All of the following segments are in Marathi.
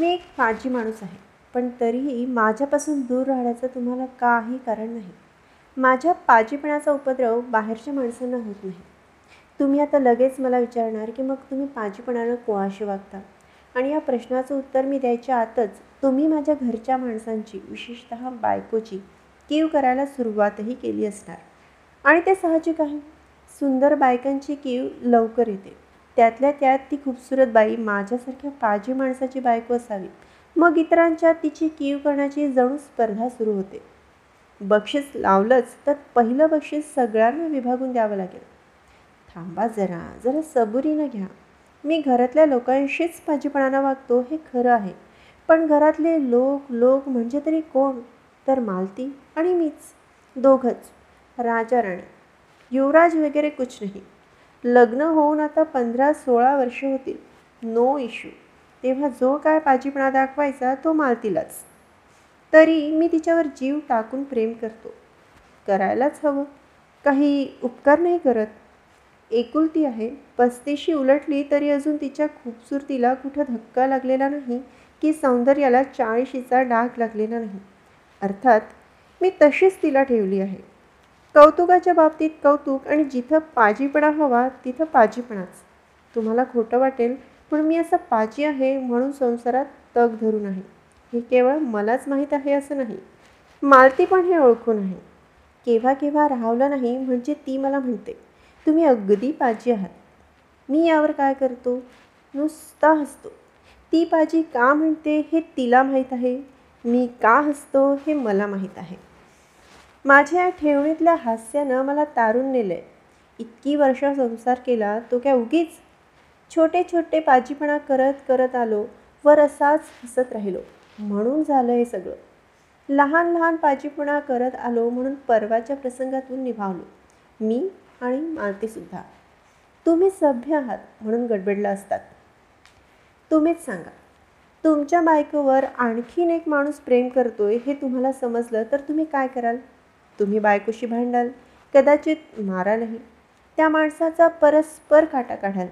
मी एक काळजी माणूस आहे पण तरीही माझ्यापासून दूर राहण्याचं तुम्हाला काही कारण नाही. माझ्या पाजीपणाचा उपद्रव बाहेरच्या माणसांना होत नाही. तुम्ही आता लगेच मला विचारणार की मग तुम्ही पाजीपणानं कोणाशी वागता? आणि या प्रश्नाचं उत्तर मी द्यायच्या आतच तुम्ही माझ्या घरच्या माणसांची विशेषत बायकोची कीव करायला सुरुवातही केली असणार. आणि ते साहजिक आहे. सुंदर बायकांची कीव लवकर येते. त्यातल्या त्यात ती खूपसूरत बाई माझ्यासारख्या पाजी माणसाची बायको असावी. मग इतरांच्या तिची कीव करण्याची जणू स्पर्धा सुरू होते. बक्षीस लावलंच तर पहिलं बक्षीस सगळ्यांना विभागून द्यावं लागेल. थांबा जरा जरा सबुरीनं घ्या. मी घरातल्या लोकांशीच भाजीपणानं वागतो हे खरं आहे. पण घरातले लोक लोक म्हणजे तरी कोण? तर मालती आणि मीच. दोघंच. राजा राणी. युवराज वगैरे कुछ नाही. लग्न होऊन आता पंधरा सोळा वर्ष होतील. नो इश्यू तेव्हा जो काय पाजीपणा दाखवायचा तो मालतीलाच. तरी मी तिच्यावर जीव टाकून प्रेम करतो. करायलाच हवं. काही उपकार नाही करत. एकुलती आहे. पस्तीशी उलटली तरी अजून तिच्या खूबसूरतीला कुठं धक्का लागलेला नाही की सौंदर्याला चाळीशीचा डाग लागलेला नाही. अर्थात मी तशीच तिला ठेवली आहे. कौतुकाच्या बाबतीत कौतुक आणि जिथं पाजीपणा हवा तिथं पाजीपणाच. तुम्हाला खोटं वाटेल पण मी असं पाजी आहे म्हणून संसारात तग धरून आहे हे केवळ मलाच माहीत आहे असं नाही. मालती पण हे ओळखून आहे केव्हा केव्हा राहवलं नाही म्हणजे ती मला म्हणते तुम्ही अगदी पाजी आहात. मी यावर काय करतो? नुसता हसतो. ती पाजी का म्हणते हे तिला माहीत आहे? मी का हसतो हे मला माहीत आहे. माझ्या या ठेवणीतल्या हास्यानं मला तारून नेलं आहे इतकी वर्ष संसार केला तो काय उगीच छोटे छोटे पाजीपणा करत करत आलो वर असाच हसत राहिलो. म्हणून झालं हे सगळं. लहान लहान पाजीपणा करत आलो म्हणून परवाच्या प्रसंगातून निभावलो. मी आणि मालतीसुद्धा तुम्ही सभ्य आहात म्हणून गडबडला असतात. तुम्हीच सांगा. तुमच्या बायकोवर आणखीन एक माणूस प्रेम करतोय हे तुम्हाला समजलं तर तुम्ही काय कराल? तुम्ही बायकोशी भांडाल कदाचित मारालही त्या माणसाचा परस्पर काटा काढाल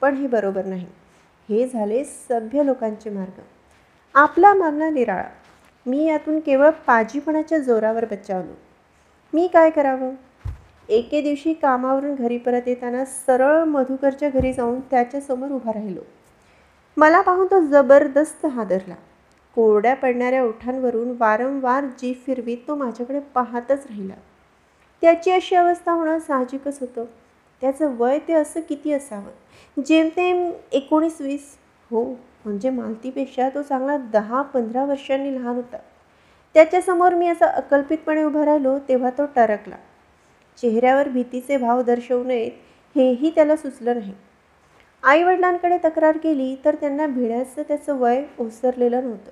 पण हे बरोबर नाही. हे झाले सभ्य लोकांचे मार्ग. आपला मामला निराळा. मी यातून केवळ पाजीपणाच्या जोरावर बचावलो. मी काय करावं? एके दिवशी कामावरून घरी परत येताना सरळ मधुकरच्या घरी जाऊन त्याच्यासमोर उभा राहिलो. मला पाहून तो जबरदस्त हादरला. कोरड्या पडणाऱ्या ओठांवरून वारंवार जी फिरवीत तो माझ्याकडे पाहतच राहिला. त्याची अशी अवस्था होणं साहजिकच होतं. त्याचं वय ते असं किती असावं? जेमतेम एकोणीस वीस. हो म्हणजे मालतीपेक्षा तो चांगला दहा पंधरा वर्षांनी लहान होता. त्याच्यासमोर मी असं अकल्पितपणे उभा राहिलो तेव्हा तो टरकला. चेहऱ्यावर भीतीचे भाव दर्शवू नयेत हेही त्याला सुचलं नाही. आईवडिलांकडे तक्रार केली तर त्यांना भिण्याचं त्याचं वय ओसरलेलं नव्हतं.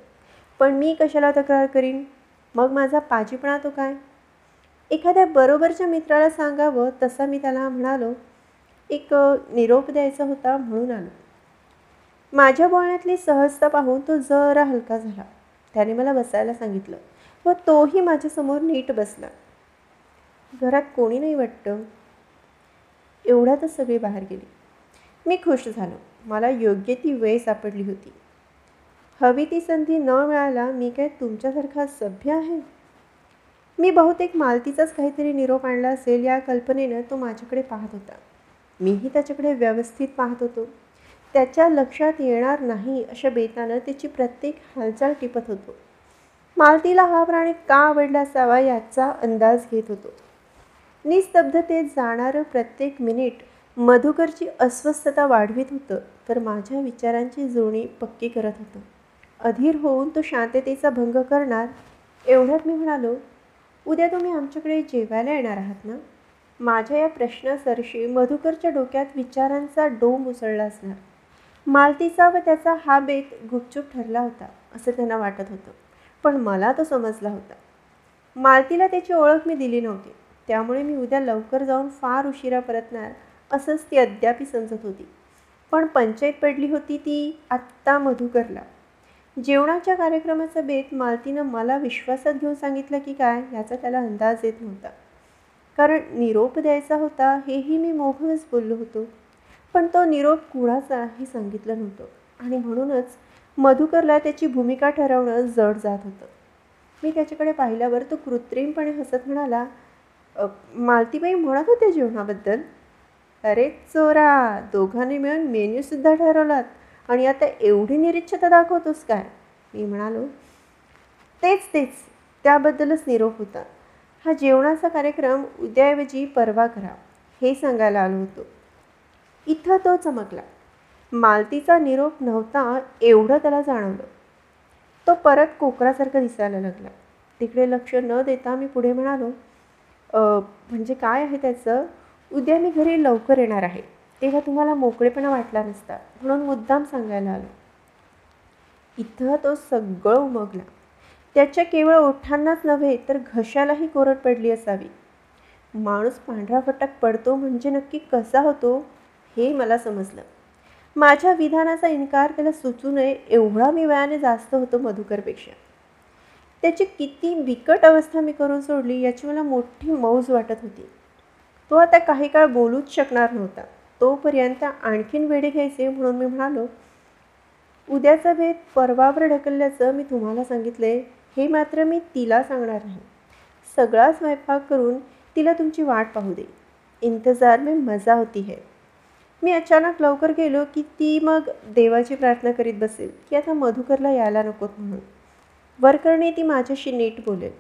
पण मी कशाला तक्रार करीन? मग माझा पाजीपणा तो काय? एखाद्या बरोबरच्या मित्राला सांगावं तसा मी त्याला म्हणालो. एक निरोप द्यायचा होता म्हणून आलो. माझ्या बोलण्यातली सहजता पाहून तो जरा हलका झाला. त्याने मला बसायला सांगितलं व तोही माझ्यासमोर नीट बसला. घरात कोणी नाही वाटतं. एवढ्यातच सगळी बाहेर गेली. मी खुश झालो. मला योग्य ती वेळ सापडली होती. हवी ती संधी न मिळायला मी काय तुमच्यासारखा सभ्य आहे? मी बहुतेक मालतीचाच काहीतरी निरोप आणला असेल या कल्पनेनं तो माझ्याकडे पाहत होता. मीही त्याच्याकडे व्यवस्थित पाहत होतो. त्याच्या लक्षात येणार नाही अशा बेतानं त्याची प्रत्येक हालचाल टिपत होतो. मालतीला हा प्राणी का आवडला असावा याचा अंदाज घेत होतो. निस्तब्धतेत जाणारं प्रत्येक मिनिट मधुकरची अस्वस्थता वाढवित होतं तर माझ्या विचारांची जुळणी पक्की करत होतं. अधीर होऊन तो शांततेचा भंग करणार एवढ्यात मी म्हणालो उद्या तुम्ही आमच्याकडे जेवायला येणार आहात ना? माझ्या या प्रश्नासरशी मधुकरच्या डोक्यात विचारांचा डोंब उसळला असणार. मालतीचा व त्याचा हा बेत गुपचूप ठरला होता असं त्यांना वाटत होतं पण मला तो समजला होता. मालतीला त्याची ओळख मी दिली नव्हती त्यामुळे मी उद्या लवकर जाऊन फार उशिरा परतणार असंच ती अद्यापी समजत होती. पण पंचायत पडली होती ती आत्ता मधुकरला. जेवणाच्या कार्यक्रमाचा बेत मालतीनं मला विश्वासात घेऊन सांगितलं की काय याचा त्याला अंदाज येत नव्हता. कारण निरोप द्यायचा होता हेही मी मोघमच बोललो होतो. पण तो निरोप कुणाचा हे सांगितलं नव्हतं. आणि म्हणूनच मधुकरला त्याची भूमिका ठरवणं जड जात होतं. मी त्याच्याकडे पाहिल्यावर तो कृत्रिमपणे हसत म्हणाला मालतीबाई म्हणत होते जेवणाबद्दल? अरे चोरा! दोघांनी मिळून मेन्यूसुद्धा ठरवलात. आणि आता एवढी निरीच्छता दाखवतोस काय? मी म्हणालो तेच तेच. त्याबद्दलच निरोप होता. हा जेवणाचा कार्यक्रम उद्याऐवजी परवा करा हे सांगायला आलो होतो. इथं तो चमकला. मालतीचा निरोप नव्हता एवढं त्याला जाणवलं. तो परत कोकरासारखं दिसायला लागला. तिकडे लक्ष न देता मी पुढे म्हणालो म्हणजे काय आहे त्याचं? उद्या मी घरी लवकर येणार आहे. तेव्हा तुम्हाला मोकळेपणा वाटला नसता. म्हणून मुद्दाम सांगायला आलो. इथं तो सगळं उमगला. त्याच्या केवळ ओठांनाच नव्हे तर घशालाही कोरड पडली असावी. माणूस पांढरा फटक पडतो म्हणजे नक्की कसा होतो हे मला समजलं. माझ्या विधानाचा इन्कार त्याला सुचू नये एवढा मी वयाने जास्त होतो मधुकरपेक्षा. त्याची किती बिकट अवस्था मी करून सोडली याची मला मोठी मौज वाटत होती. तो आता काही काळ बोलूच शकणार नव्हता. तोपर्यंत आणखीन वेळे घ्यायचे म्हणून मी म्हणालो उद्याचा भेद परवावर ढकलल्याचं मी तुम्हाला सांगितले हे मात्र मी तिला सांगणार नाही. सगळा स्वयंपाक करून तिला तुमची वाट पाहू दे. इंतजार में मजा होती है. मी अचानक लवकर गेलो की ती मग देवाची प्रार्थना करीत बसेल की आता मधुकरला यायला नकोत म्हणून. वरकरणी ती माझ्याशी नीट बोलेल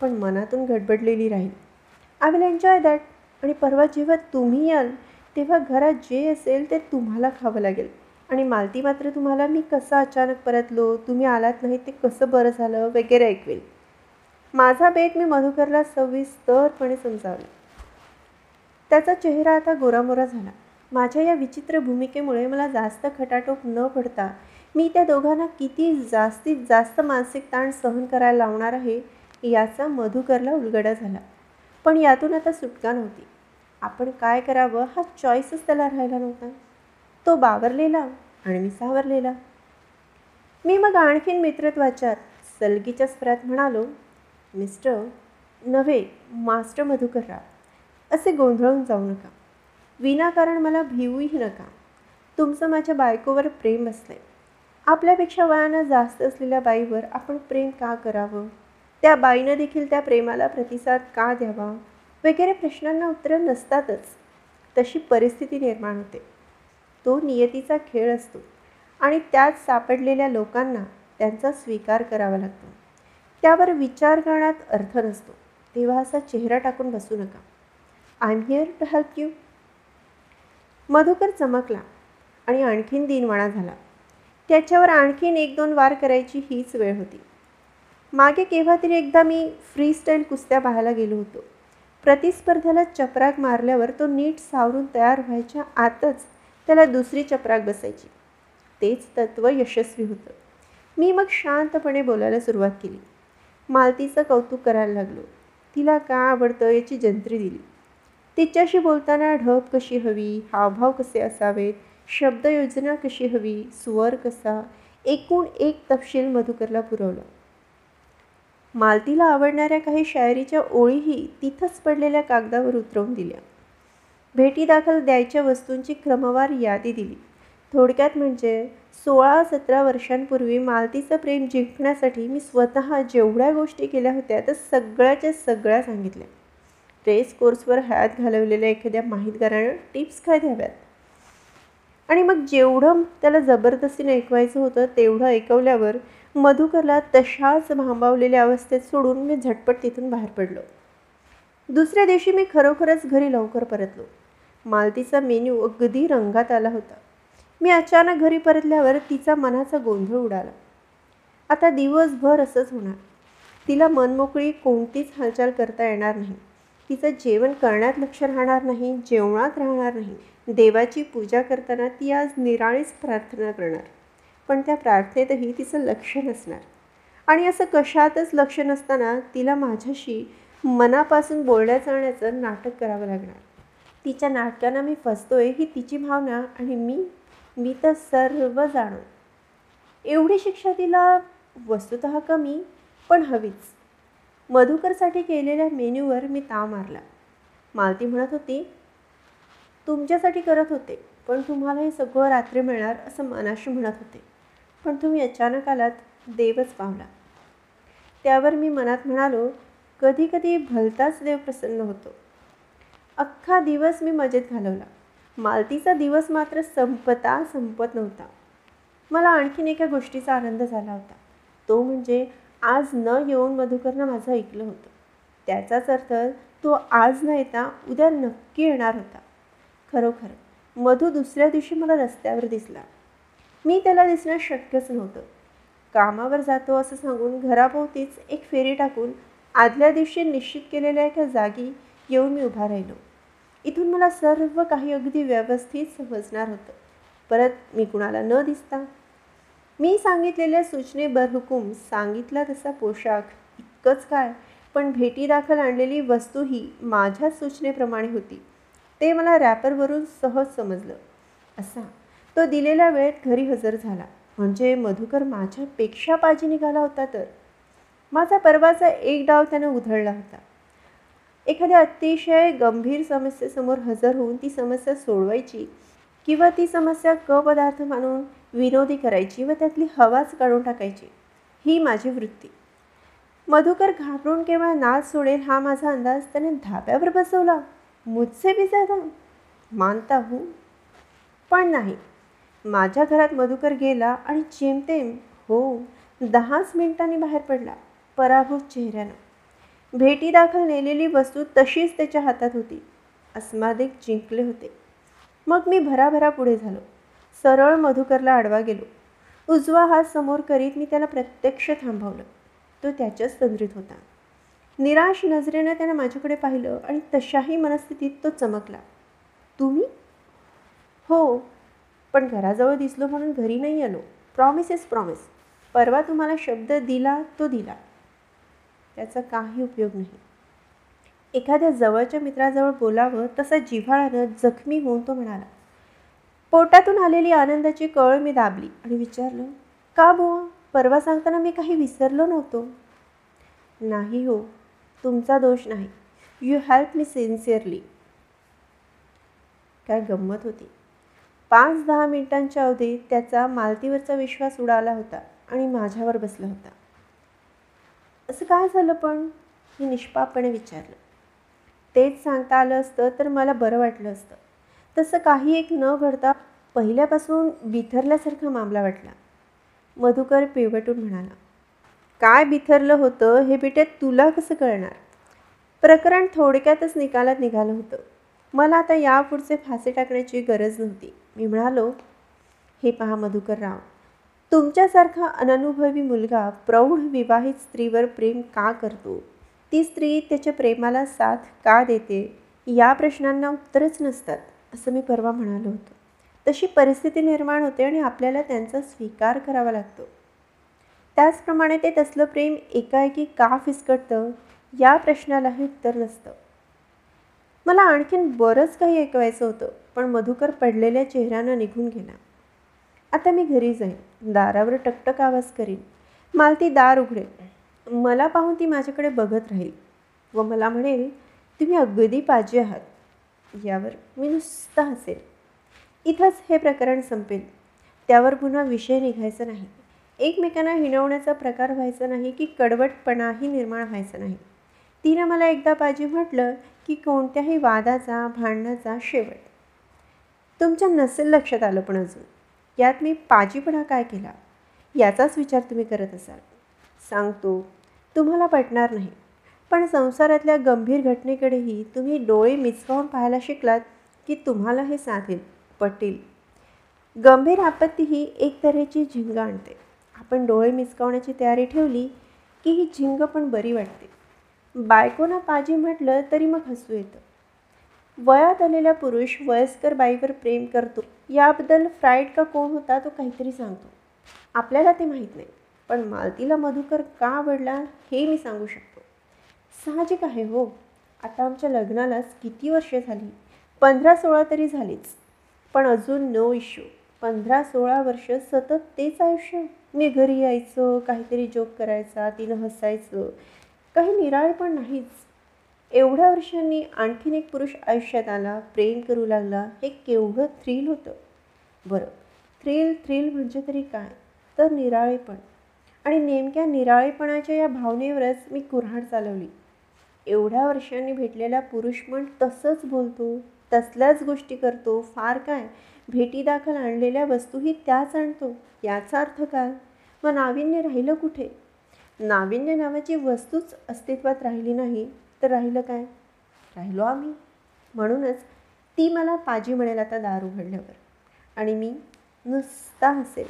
पण मनातून गडबडलेली राहील. आय विल एन्जॉय दॅट आणि परवा जेव्हा तुम्ही याल तेव्हा घरात जे असेल ते तुम्हाला खावं लागेल. आणि मालती मात्र तुम्हाला मी कसं अचानक परतलो? तुम्ही आलात नाही ते कसं बरं झालं? वगैरे ऐकवेल. माझा बेग मी मधुकरला सविस्तरपणे समजावला. त्याचा चेहरा आता गोरामोरा झाला. माझ्या या विचित्र भूमिकेमुळे मला जास्त खटाटोप न पडता मी त्या दोघांना किती जास्तीत जास्त मानसिक ताण सहन करायला लावणार आहे याचा मधुकरला उलगडा झाला. पण यातून आता सुटका नव्हती. आपण काय करावं? हा चॉईसच त्याला राहिला नव्हता. तो बावरलेला आणि मी सावरलेला. मी मग आणखीन मित्रत्वाच्या सलगीच्या स्वरात म्हणालो मिस्टर नव्हे मास्टर मधुकरराव असे गोंधळून जाऊ नका. विनाकारण मला भिवूही नका. तुमचं माझ्या बायकोवर प्रेम असलंय. आपल्यापेक्षा वयानं जास्त असलेल्या बाईवर आपण प्रेम का करावं? त्या बाईनं देखील त्या प्रेमाला प्रतिसाद का द्यावा? वगैरे प्रश्नांना उत्तरं नसतातच. तशी परिस्थिती निर्माण होते. तो नियतीचा खेळ असतो आणि त्यात सापडलेल्या लोकांना त्यांचा स्वीकार करावा लागतो. त्यावर विचार करण्यात अर्थ नसतो. तेव्हा असा चेहरा टाकून बसू नका. I am here to help you Madhukar चमकला आणि आणखीन दिनवाणा झाला. त्याच्यावर आणखीन एक दोन वार करायची हीच वेळ होती. मागे केव्हा तरी एकदा मी फ्री स्टाईल कुस्त्या पाहायला गेलो होतो. प्रतिस्पर्ध्याला चपराक मारल्यावर तो नीट सावरून तयार व्हायच्या आतच त्याला दुसरी चपराक बसायची. तेच तत्त्व यशस्वी होतं. मी मग शांतपणे बोलायला सुरुवात केली. मालतीचं कौतुक करायला लागलो. तिला का आवडतं याची जंत्री दिली. तिच्याशी बोलताना ढब कशी हवी हावभाव कसे असावेत शब्दयोजना कशी हवी स्वर कसा एकूण एक तपशील मधुकरला पुरवला. मालतीला आवडणाऱ्या काही शायरीच्या ओळीही तिथंच पडलेल्या कागदावर उतरवून दिल्या. भेटीदाखल द्यायच्या वस्तूंची क्रमवार यादी दिली. थोडक्यात म्हणजे सोळा सतरा वर्षांपूर्वी मालतीचं प्रेम जिंकण्यासाठी मी स्वतः जेवढ्या गोष्टी केल्या होत्या त्या सगळ्याच्या सगळ्या सांगितल्या. रेस कोर्सवर हात घालवलेल्या एखाद्या माहितगारानं टिप्स काय द्याव्यात? आणि मग जेवढं त्याला जबरदस्तीने ऐकवायचं होतं तेवढं ऐकवल्यावर मधुकरला तशाच भांबावलेल्या अवस्थेत सोडून मी झटपट तिथून बाहेर पडलो. दुसऱ्या दिवशी मी खरोखरच घरी लवकर परतलो. मालतीचा मेन्यू अगदी रंगात आला होता. मी अचानक घरी परतल्यावर तिचा मनाचा गोंधळ उडाला. आता दिवसभर असंच होणार. तिला मनमोकळी कोणतीच हालचाल करता येणार नाही. तिचं जेवण करण्यात लक्ष राहणार नाही जेवणात राहणार नाही. देवाची पूजा करताना ती आज निराळीच प्रार्थना करणार. पण त्या प्रार्थनेतही तिचं लक्ष नसणार. आणि असं कशातच लक्ष नसताना तिला माझ्याशी मनापासून बोलण्या चालण्याचं नाटक करावं लागणार. तिच्या नाटकांना मी फसतोय ही तिची भावना आणि मी मी तर सर्व जाणो एवढी शिक्षा तिला वस्तुत कमी पण हवीच. मधुकरसाठी केलेल्या मेन्यूवर मी ताव मारला. मालती म्हणत होती तुमच्यासाठी करत होते पण तुम्हाला हे सगळं रात्री मिळणार असं मनाशी म्हणत होते. पण तुम्ही अचानक आलात देवच पावला. त्यावर मी मनात म्हणालो कधी कधी भलताच देव प्रसन्न होतो. अख्खा दिवस मी मजेत घालवला. मालतीचा दिवस मात्र संपता संपत नव्हता. मला आणखीन एका गोष्टीचा आनंद झाला होता. तो म्हणजे आज न येऊन मधुकरनं माझं ऐकलं होतं. त्याचाच अर्थ तो आज न येता उद्या नक्की येणार होता. खरोखर मधू दुसऱ्या दिवशी मला रस्त्यावर दिसला. मी त्याला दिसणं शक्यच नव्हतं. कामावर जातो असं सांगून घराभोवतीच एक फेरी टाकून आदल्या दिवशी निश्चित केलेल्या एका जागी येऊन मी उभा राहिलो. इथून मला सर्व काही अगदी व्यवस्थित समजणार होतं. परत मी कुणाला न दिसता मी सांगितलेल्या सूचने बरहुकूम सांगितला तसा पोशाख इतकंच काय पण भेटीदाखल आणलेली वस्तूही माझ्या सूचनेप्रमाणे होती. ते मला रॅपरवरून सहज समजलं. असा तो दिलेल्या वेळेत घरी हजर झाला. म्हणजे मधुकर माझ्यापेक्षा पाजी निघाला होता तर. माझा परवाचा एक डाव त्यानं उधळला होता. एखाद्या अतिशय गंभीर समस्येसमोर हजर होऊन ती समस्या सोडवायची किंवा ती समस्या क पदार्थ मानून विनोदी करायची व त्यातली हवाच काढून टाकायची ही माझी वृत्ती. मधुकर घाबरून केवळ नाच सोडेल हा माझा अंदाज त्याने धाब्यावर बसवला. मुझसे भी ज्यादा मानता हूँ. पण नाही. माझ्या घरात मधुकर गेला आणि चिमतेम हो दहाच मिनिटांनी बाहेर पडला पराभूत चेहऱ्यानं. भेटीदाखल नेलेली वस्तू तशीच त्याच्या हातात होती. अस्मादिक जिंकले होते. मग मी भराभरा पुढे झालो. सरळ मधुकरला आडवा गेलो. उजवा हात समोर करीत मी त्याला प्रत्यक्ष थांबवलं. तो त्याच्याच तंद्रीत होता. निराश नजरेनं त्यानं माझ्याकडे पाहिलं आणि तशाही मनस्थितीत तो चमकला. तुम्ही? हो पण घराजवळ दिसलो म्हणून घरी नाही आलो. प्रॉमिस इज प्रॉमिस परवा तुम्हाला शब्द दिला तो दिला. त्याचा काही उपयोग नाही. एखाद्या जवळच्या मित्राजवळ बोलावं तसा जिव्हाळानं जखमी होऊन तो म्हणाला पोटातून आलेली आनंदाची कळ मी दाबली. आणि विचारलं का बुवा परवा सांगताना मी काही विसरलो नव्हतो. नाही हो तुमचा दोष नाही. यू हेल्प मी सिन्सिअरली काय गंमत होती. पाच दहा मिनिटांच्या अवधीत त्याचा मालतीवरचा विश्वास उडाला होता आणि माझ्यावर बसला होता. असं काय झालं पण? मी निष्पापणे विचारलं. तेच सांगता आलं असतं तर मला बरं वाटलं असतं. तसं काही एक न घडता पहिल्यापासून बिथरल्यासारखा मामला वाटला. मधुकर पिवटून म्हणाला काय बिथरलं होतं हे बेटे तुला कसं कळणार? प्रकरण थोडक्यातच निकालात निघालं होतं. मला आता यापुढचे फासे टाकण्याची गरज नव्हती. मी म्हणालो हे पहा मधुकरराव तुमच्यासारखा अननुभवी मुलगा प्रौढ विवाहित स्त्रीवर प्रेम का करतो? ती स्त्री त्याच्या प्रेमाला साथ का देते? या प्रश्नांना उत्तरच नसतात असं मी परवा म्हणालो होतो. तशी परिस्थिती निर्माण होते आणि आपल्याला त्यांचा स्वीकार करावा लागतो. त्याचप्रमाणे ते तसलं प्रेम एकाएकी का फिसकटतं? या प्रश्नालाही उत्तर नसतं. मला आणखीन बरंच काही ऐकवायचं होतं. पण मधुकर पडलेल्या चेहऱ्यानं निघून गेला. आता मी घरी जाईन. दारावर टकटक आवाज करीन. मालती दार उघडेल. मला पाहून ती माझ्याकडे बघत राहील. व मला म्हणेल तुम्ही अगदी पाजी आहात. यावर मी नुसतं हसेल. इथंच हे प्रकरण संपेल. त्यावर पुन्हा विषय निघायचा नाही. एकमेकांना हिणवण्याचा प्रकार व्हायचा नाही की कडवटपणाही निर्माण व्हायचा नाही. तिनं मला एकदा पाजी म्हटलं की कोणत्याही वादाचा भांडणाचा शेवट तुमच्या नसेल लक्षात आलं पण अजून. यात मी पाजीपणा काय केला? याचाच विचार तुम्ही करत असाल. सांगतो तुम्हाला पटणार नाही. पण संसारातल्या गंभीर घटनेकडेही तुम्ही डोळे मिचकावून पाहायला शिकलात की तुम्हाला हे साधेल पटेल. गंभीर आपत्ती ही एक तऱ्हेची झिंग आणते. आपण डोळे मिचकावण्याची तयारी ठेवली की ही झिंग पण बरी वाटते. बायकोना पाजी म्हटलं तरी मग हसू येतं. वयात आलेला पुरुष वयस्कर बाईवर प्रेम करतो. याबद्दल फ्राईड का कोण होता तो काहीतरी सांगतो. आपल्याला ते माहीत नाही. पण मालतीला मधुकर का आवडला हे मी सांगू शकतो. साहजिक आहे हो. आता आमच्या लग्नालाच किती वर्षे झाली? पंधरा सोळा तरी झालीच. पण अजून नो इश्यू पंधरा सोळा वर्ष सतत तेच आयुष्य. मी घरी यायचं काहीतरी जोक करायचा तिनं हसायचं. काही निराळे पण नाहीच. एवढ्या वर्षांनी आणखीन एक पुरुष आयुष्यात आला प्रेम करू लागला हे केवढं थ्रिल होतं. बरं थ्रिल थ्रिल म्हणजे तरी काय? तर निराळेपण. आणि नेमक्या निराळेपणाच्या या भावनेवरच मी कुऱ्हाड चालवली. एवढ्या वर्षांनी भेटलेला पुरुष पण तसंच बोलतो तसल्याच गोष्टी करतो फार काय? भेटीदाखल आणलेल्या वस्तूही त्याच आणतो याचा अर्थ काय? मग नाविन्य राहिलं कुठे? नाविन्य नावाची वस्तूच अस्तित्वात राहिली नाही. तर राहिलं काय? राहिलो आम्ही. म्हणूनच ती मला पाजी म्हणेल आता दार उघडल्यावर. आणि मी नुसता हसेल.